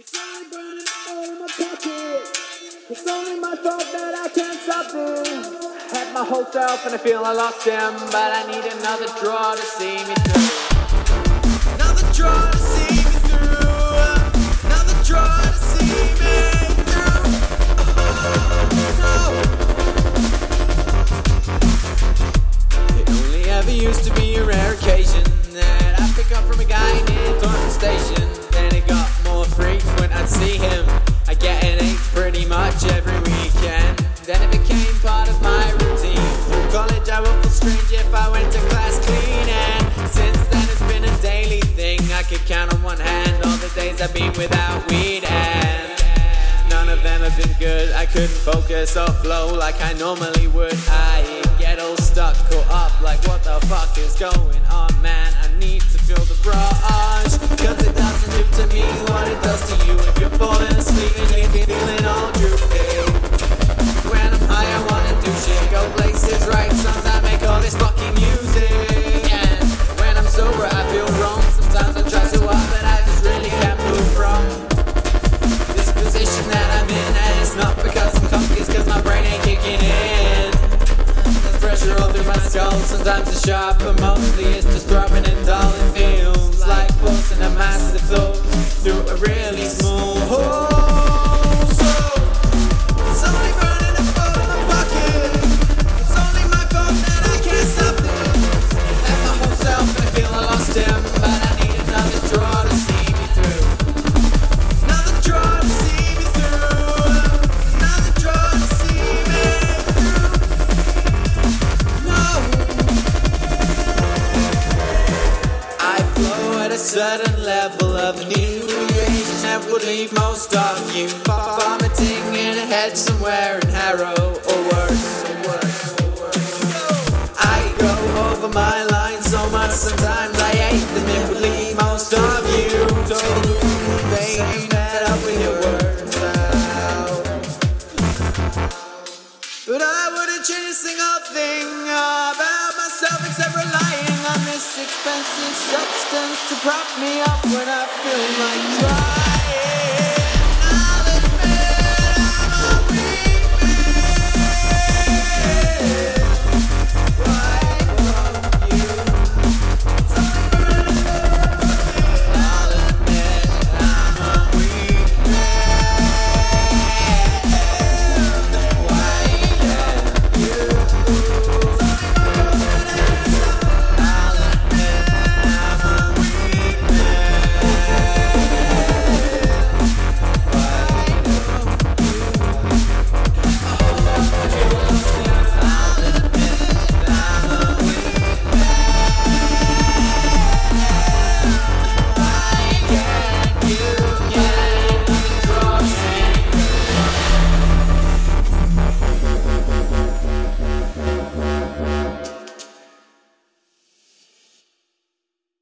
It's only burning all in my pocket. It's only my fault that I can't stop this. Had my whole self and I feel I lost him, but I need another draw to see me through. Another draw to see me through. Another draw to see me through. Oh. It only ever used to be a rare occasion that I pick up from a guy days I've been without weed. And none of them have been good. I couldn't focus or flow like I normally would. I get all stuck, caught up, like what the fuck is going on, Sometimes it's sharp, but mostly it's just throbbing and dull. Feels like forcing a massive thought through a really small certain level of inebriation that would leave most of you vomiting in a head somewhere in Harrow or worse. I go over my line so much sometimes I hate them. It would leave most of you totally fed up with your words. But I wouldn't change a single thing about myself except this expensive substance to prop me up when I feel like trying.